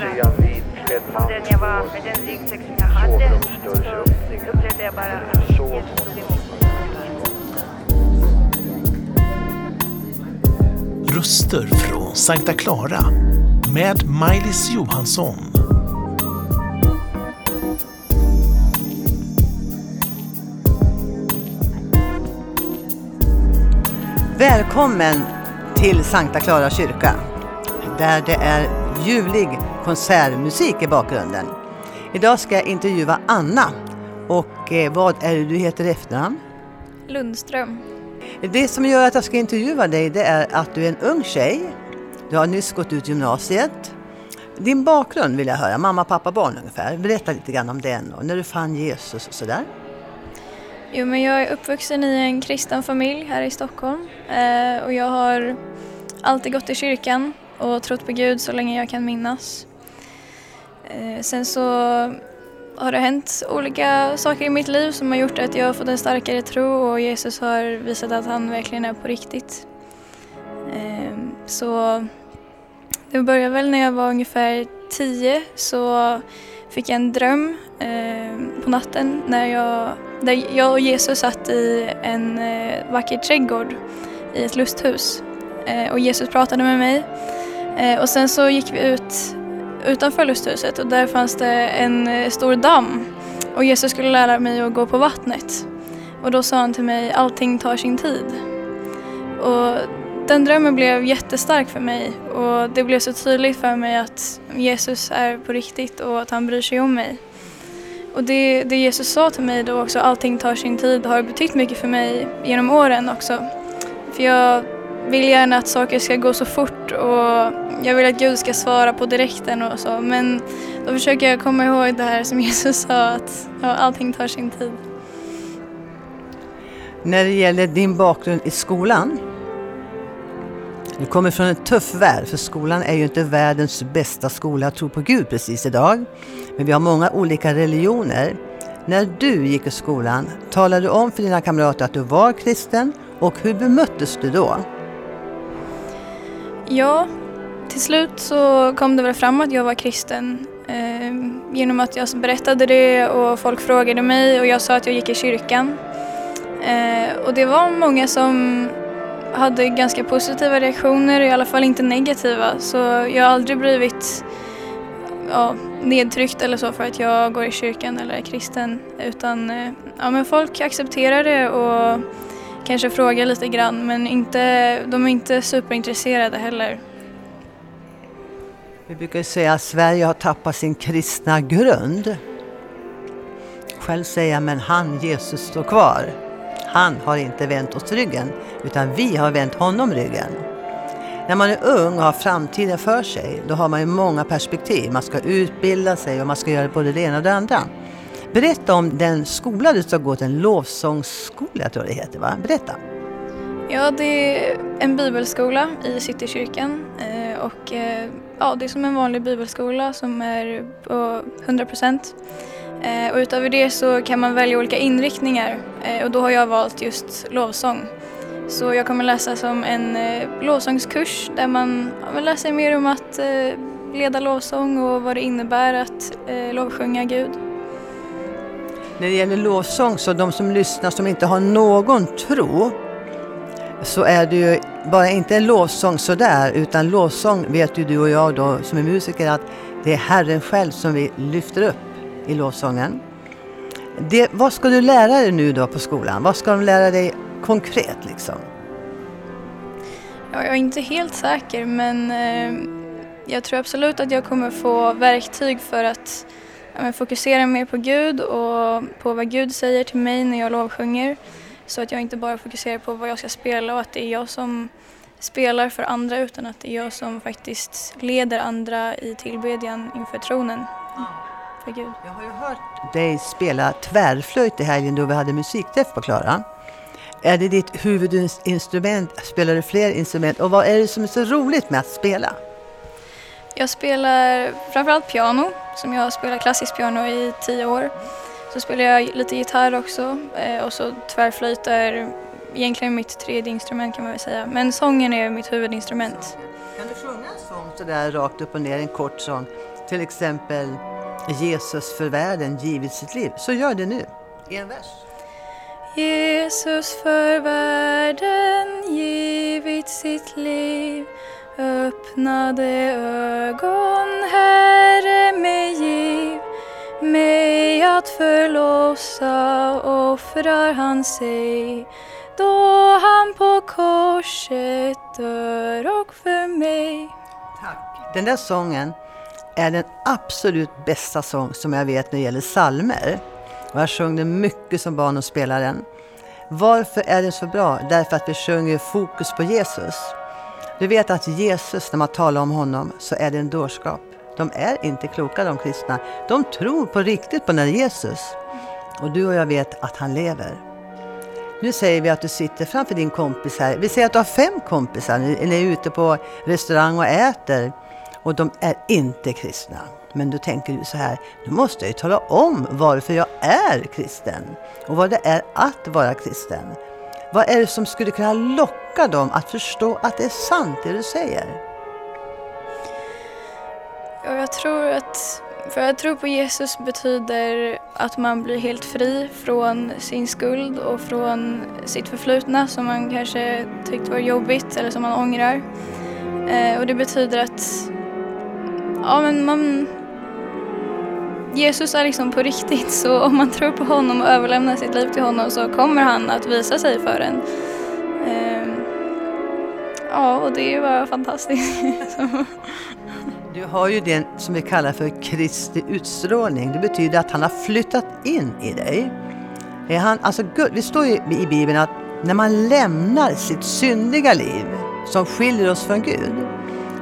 mer om den jag var med den ryggsäck som jag hade. Så upplevde jag bara att Jesus tog emot mig. Röster från Sankta Clara med Maj-Lis Johansson. Välkommen till Sankta Clara kyrka där det är ljuvlig konsertmusik i bakgrunden. Idag ska jag intervjua Anna och eh, vad är det du heter i efternamn? Lundström. Det som gör att jag ska intervjua dig det är att du är en ung tjej. Du har nyss gått ut gymnasiet. Din bakgrund vill jag höra, mamma, pappa, barn ungefär. Berätta lite grann om den och när du fann Jesus och sådär. Jo, men jag är uppvuxen i en kristen familj här i Stockholm eh, och jag har alltid gått i kyrkan och trott på Gud så länge jag kan minnas. Eh, sen så har det hänt olika saker i mitt liv som har gjort att jag har fått en starkare tro och Jesus har visat att han verkligen är på riktigt. Eh, så det började väl när jag var ungefär tio så fick jag en dröm eh, på natten när jag, där jag och Jesus satt i en vacker trädgård i ett lusthus. Och Jesus pratade med mig. Eh, och sen så gick vi ut utanför lusthuset och där fanns det en eh, stor damm. Och Jesus skulle lära mig att gå på vattnet. Och då sa han till mig, allting tar sin tid. Och den drömmen blev jättestark för mig och det blev så tydligt för mig att Jesus är på riktigt och att han bryr sig om mig. Och det, det Jesus sa till mig då också, allting tar sin tid, har betytt mycket för mig genom åren också. För jag vill gärna att saker ska gå så fort och jag vill att Gud ska svara på direkten och så. Men då försöker jag komma ihåg det här som Jesus sa, att ja, allting tar sin tid. När det gäller din bakgrund i skolan. Du kommer från en tuff värld, för skolan är ju inte världens bästa skola att tro på Gud precis idag. Men vi har många olika religioner. När du gick i skolan, talade du om för dina kamrater att du var kristen och hur bemöttes du då? Ja, till slut så kom det väl fram att jag var kristen eh, genom att jag berättade det och folk frågade mig och jag sa att jag gick i kyrkan. Eh, och det var många som hade ganska positiva reaktioner, i alla fall inte negativa. Så jag har aldrig blivit ja, nedtryckt eller så för att jag går i kyrkan eller är kristen. Utan eh, ja, men folk accepterar det och kanske frågar lite grann men inte, de är inte superintresserade heller. Vi brukar säga att Sverige har tappat sin kristna grund. Själv säger jag, men han, Jesus, står kvar. Han har inte vänt oss ryggen, utan vi har vänt honom ryggen. När man är ung och har framtiden för sig, då har man ju många perspektiv. Man ska utbilda sig och man ska göra både det ena och det andra. Berätta om den skola du ska gå till, en lovsångsskola tror jag det heter va? Berätta! Ja, det är en bibelskola i Citykyrkan eh, och eh, ja, det är som en vanlig bibelskola som är på 100 procent. Eh, och utöver det så kan man välja olika inriktningar och då har jag valt just lovsång. Så jag kommer läsa som en lovsångskurs där man läser mer om att leda lovsång och vad det innebär att lovsjunga Gud. När det gäller lovsång, så de som lyssnar som inte har någon tro, så är det ju bara inte en lovsång sådär, utan lovsång vet ju du och jag då som är musiker att det är Herren själv som vi lyfter upp i lovsången. Det, vad ska du lära dig nu då på skolan? Vad ska de lära dig konkret liksom? Ja, jag är inte helt säker men eh, jag tror absolut att jag kommer få verktyg för att fokusera mer på Gud och på vad Gud säger till mig när jag lovsjunger. Så att jag inte bara fokuserar på vad jag ska spela och att det är jag som spelar för andra utan att det är jag som faktiskt leder andra i tillbedjan inför tronen för Gud. Jag har ju hört dig spela tvärflöjt i helgen då vi hade musikträff på Klara. Är det ditt huvudinstrument? Spelar du fler instrument? Och vad är det som är så roligt med att spela? Jag spelar framförallt piano, som jag har spelat klassiskt piano i tio år. Så spelar jag lite gitarr också eh, och så tvärflöjt är egentligen mitt tredje instrument kan man väl säga. Men sången är mitt huvudinstrument. Kan du sjunga en sång sådär rakt upp och ner, en kort sång? till exempel Jesus för världen givit sitt liv, så gör det nu i en vers. Jesus för världen givit sitt liv öppnade ögon, Herre mig giv mig att förlossa offrar han sig då han på korset dör och för mig. Tack. Den där sången är den absolut bästa sång som jag vet när det gäller salmer. Och jag sjöng den mycket som barn och spelade den. Varför är den så bra? Därför att vi sjunger fokus på Jesus. Du vet att Jesus, när man talar om honom, så är det en dårskap. De är inte kloka de kristna. De tror på riktigt på den Jesus. Och du och jag vet att han lever. Nu säger vi att du sitter framför din kompis här. Vi säger att du har fem kompisar. Ni är ute på restaurang och äter. Och de är inte kristna. Men då tänker du så här, nu måste jag ju tala om varför jag är kristen. Och vad det är att vara kristen. Vad är det som skulle kunna locka dem att förstå att det är sant det du säger? Ja, jag tror att för att tro på Jesus betyder att man blir helt fri från sin skuld och från sitt förflutna som man kanske tyckte var jobbigt eller som man ångrar. Eh, och det betyder att ja, men man, Jesus är liksom på riktigt så om man tror på honom och överlämnar sitt liv till honom så kommer han att visa sig för en. Ehm, ja, och det var fantastiskt. Du har ju det som vi kallar för Kristi utstrålning. Det betyder att han har flyttat in i dig. Han, alltså, det står ju i Bibeln att när man lämnar sitt syndiga liv som skiljer oss från Gud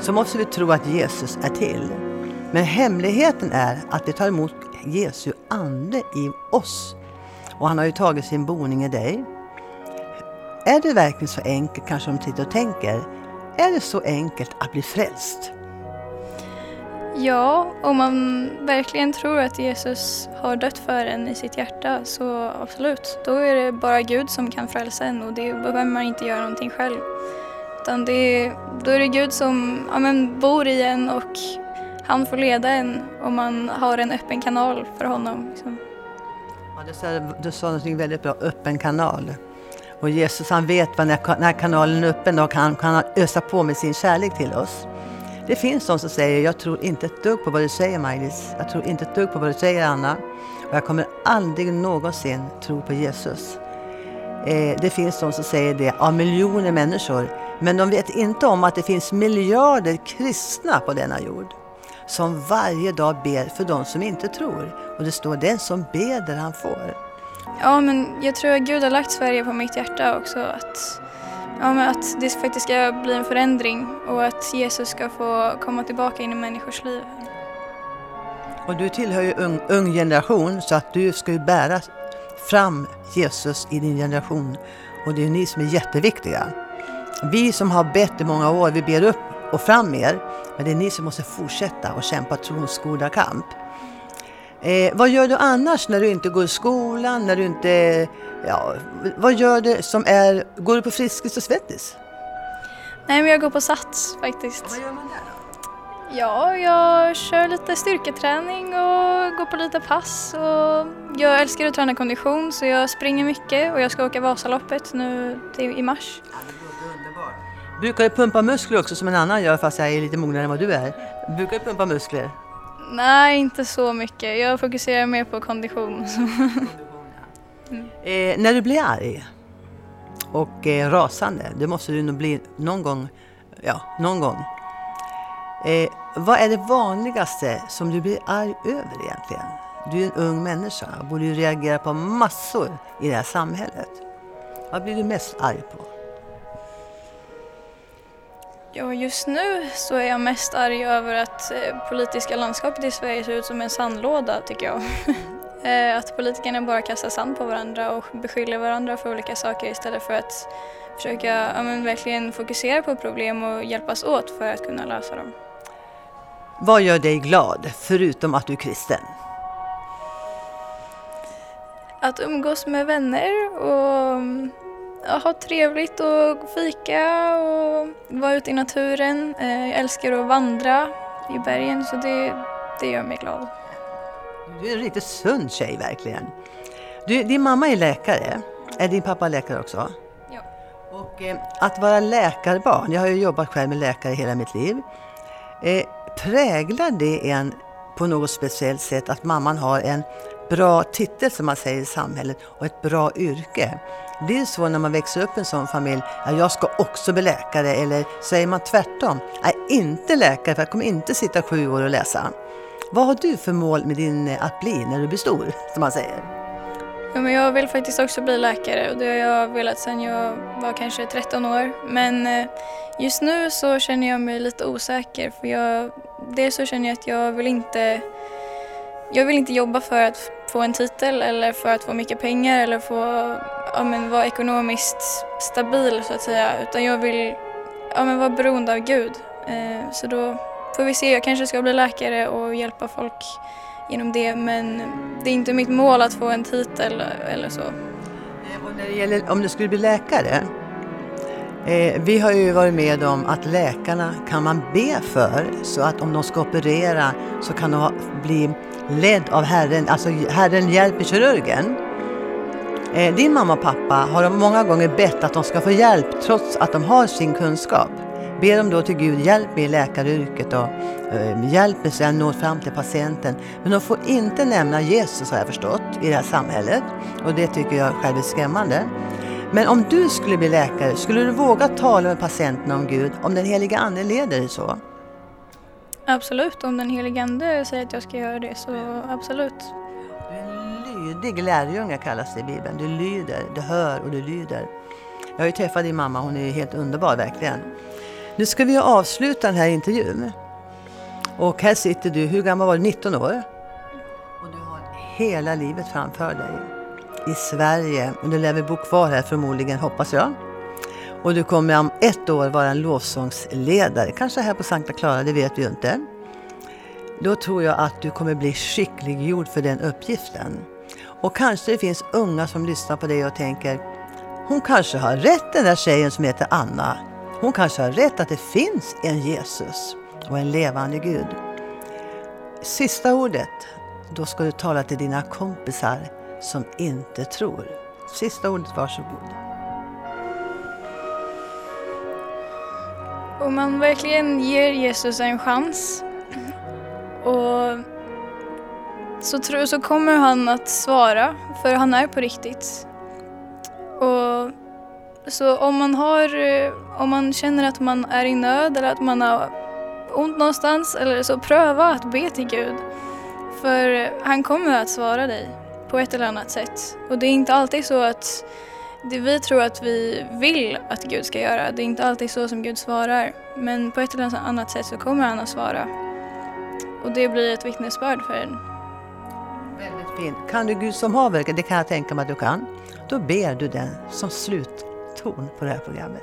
så måste vi tro att Jesus är till. Men hemligheten är att vi tar emot Jesu ande i oss. Och han har ju tagit sin boning i dig. Är det verkligen så enkelt, kanske de tittar och tänker, är det så enkelt att bli frälst? Ja, om man verkligen tror att Jesus har dött för en i sitt hjärta så absolut, då är det bara Gud som kan frälsa en och det behöver man inte göra någonting själv. Utan det, då är det Gud som ja, men, bor i en och han får leda en om man har en öppen kanal för honom. Liksom. Ja, du, sa, du sa någonting väldigt bra, öppen kanal. Och Jesus han vet vad när, när kanalen är öppen och han kan ösa på med sin kärlek till oss. Det finns de som säger, jag tror inte ett dugg på vad du säger Maj-Lis. Jag tror inte ett dugg på vad du säger Anna. Och jag kommer aldrig någonsin tro på Jesus. Eh, det finns de som säger det av miljoner människor. Men de vet inte om att det finns miljarder kristna på denna jord. Som varje dag ber för de som inte tror. Och det står den som beder han får. Ja, men jag tror att Gud har lagt Sverige på mitt hjärta också. Att Ja, men att det faktiskt ska bli en förändring och att Jesus ska få komma tillbaka in i människors liv. Och du tillhör ju ung, ung generation så att du ska ju bära fram Jesus i din generation. Och det är ni som är jätteviktiga. Vi som har bett i många år, vi ber upp och fram er. Men det är ni som måste fortsätta och kämpa trons goda kamp. Eh, vad gör du annars när du inte går i skolan, när du inte... Ja, vad gör du som är... Går du på Friskis och Svettis? Nej, men jag går på Sats faktiskt. Vad gör man där då? Ja, jag kör lite styrketräning och går på lite pass. Och jag älskar att träna kondition så jag springer mycket och jag ska åka Vasaloppet nu i mars. Brukar du pumpa muskler också som en annan gör fast jag är lite mognare än vad du är? Brukar du pumpa muskler? Nej, inte så mycket. Jag fokuserar mer på kondition. mm. eh, när du blir arg och eh, rasande, det måste du nog bli någon gång. Ja, någon gång. Eh, vad är det vanligaste som du blir arg över egentligen? Du är en ung människa och borde ju reagera på massor i det här samhället. Vad blir du mest arg på? Ja, just nu så är jag mest arg över att eh, politiska landskapet i Sverige ser ut som en sandlåda tycker jag. Eh, att politikerna bara kastar sand på varandra och beskyller varandra för olika saker istället för att försöka ja, men, verkligen fokusera på problem och hjälpas åt för att kunna lösa dem. Vad gör dig glad, förutom att du är kristen? Att umgås med vänner och ha trevligt och fika och vara ute i naturen. Eh, jag älskar att vandra i bergen så det, det gör mig glad. Du är en riktigt sund tjej verkligen. Du, din mamma är läkare. Är din pappa läkare också? Ja. Och eh, att vara läkarbarn, jag har ju jobbat själv med läkare hela mitt liv. Eh, präglar det en på något speciellt sätt att mamman har en bra titel som man säger i samhället och ett bra yrke? Blir det så när man växer upp i en sån familj, ja, jag ska också bli läkare eller säger man tvärtom, jag är inte läkare för jag kommer inte sitta sju år och läsa. Vad har du för mål med din eh, att bli när du blir stor, som man säger? Ja, men jag vill faktiskt också bli läkare och det har jag velat sedan jag var kanske 13 år. Men eh, just nu så känner jag mig lite osäker för jag, dels så känner jag att jag vill inte jag vill inte jobba för att få en titel eller för att få mycket pengar eller få ja, men, vara ekonomiskt stabil så att säga utan jag vill ja, men, vara beroende av Gud. Eh, så då får vi se, jag kanske ska bli läkare och hjälpa folk genom det men det är inte mitt mål att få en titel eller så. Eh, och när det gäller om du skulle bli läkare. Eh, vi har ju varit med om att läkarna kan man be för så att om de ska operera så kan de ha, bli ledd av Herren, alltså Herren hjälper kirurgen. Eh, din mamma och pappa har de många gånger bett att de ska få hjälp trots att de har sin kunskap. Ber de då till Gud, hjälp mig i läkaryrket och eh, hjälp mig så jag når fram till patienten. Men de får inte nämna Jesus har jag förstått i det här samhället och det tycker jag själv är skrämmande. Men om du skulle bli läkare, skulle du våga tala med patienten om Gud om den heliga Ande leder dig så? Absolut, om den helige Ande säger att jag ska göra det så absolut. Du är en lydig lärjunge kallas det i Bibeln. Du lyder, du hör och du lyder. Jag har ju träffat din mamma, hon är helt underbar verkligen. Nu ska vi avsluta den här intervjun. Och här sitter du, hur gammal var du? 19 år? Och du har hela livet framför dig. I Sverige, och du lär väl bo kvar här förmodligen, hoppas jag. Och du kommer om ett år vara en lovsångsledare, kanske här på Sankta Clara, det vet vi ju inte. Då tror jag att du kommer bli skickliggjord för den uppgiften. Och kanske det finns unga som lyssnar på dig och tänker, hon kanske har rätt den där tjejen som heter Anna. Hon kanske har rätt att det finns en Jesus och en levande Gud. Sista ordet, då ska du tala till dina kompisar som inte tror. Sista ordet, varsågod. Om man verkligen ger Jesus en chans och så, tror, så kommer han att svara, för han är på riktigt. Och så om man, har, om man känner att man är i nöd eller att man har ont någonstans, eller så pröva att be till Gud. För han kommer att svara dig på ett eller annat sätt. Och det är inte alltid så att det vi tror att vi vill att Gud ska göra, det är inte alltid så som Gud svarar. Men på ett eller annat sätt så kommer han att svara. Och det blir ett vittnesbörd för en. Väldigt fint. Kan du Gud som haver, det kan jag tänka mig att du kan. Då ber du den som slutton på det här programmet.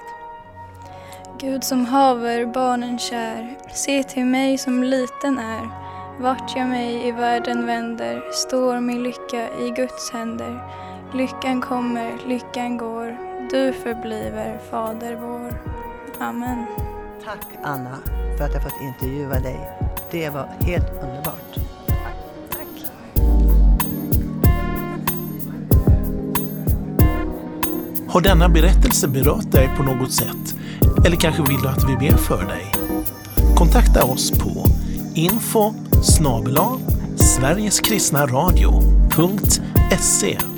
Gud som haver barnen kär, se till mig som liten är. Vart jag mig i världen vänder står min lycka i Guds händer. Lyckan kommer, lyckan går, du förbliver Fader vår. Amen. Tack Anna för att jag fått intervjua dig. Det var helt underbart. Tack. Har denna berättelse berört dig på något sätt? Eller kanske vill du att vi ber för dig? Kontakta oss på info snabel-a sverigeskristnaradio.se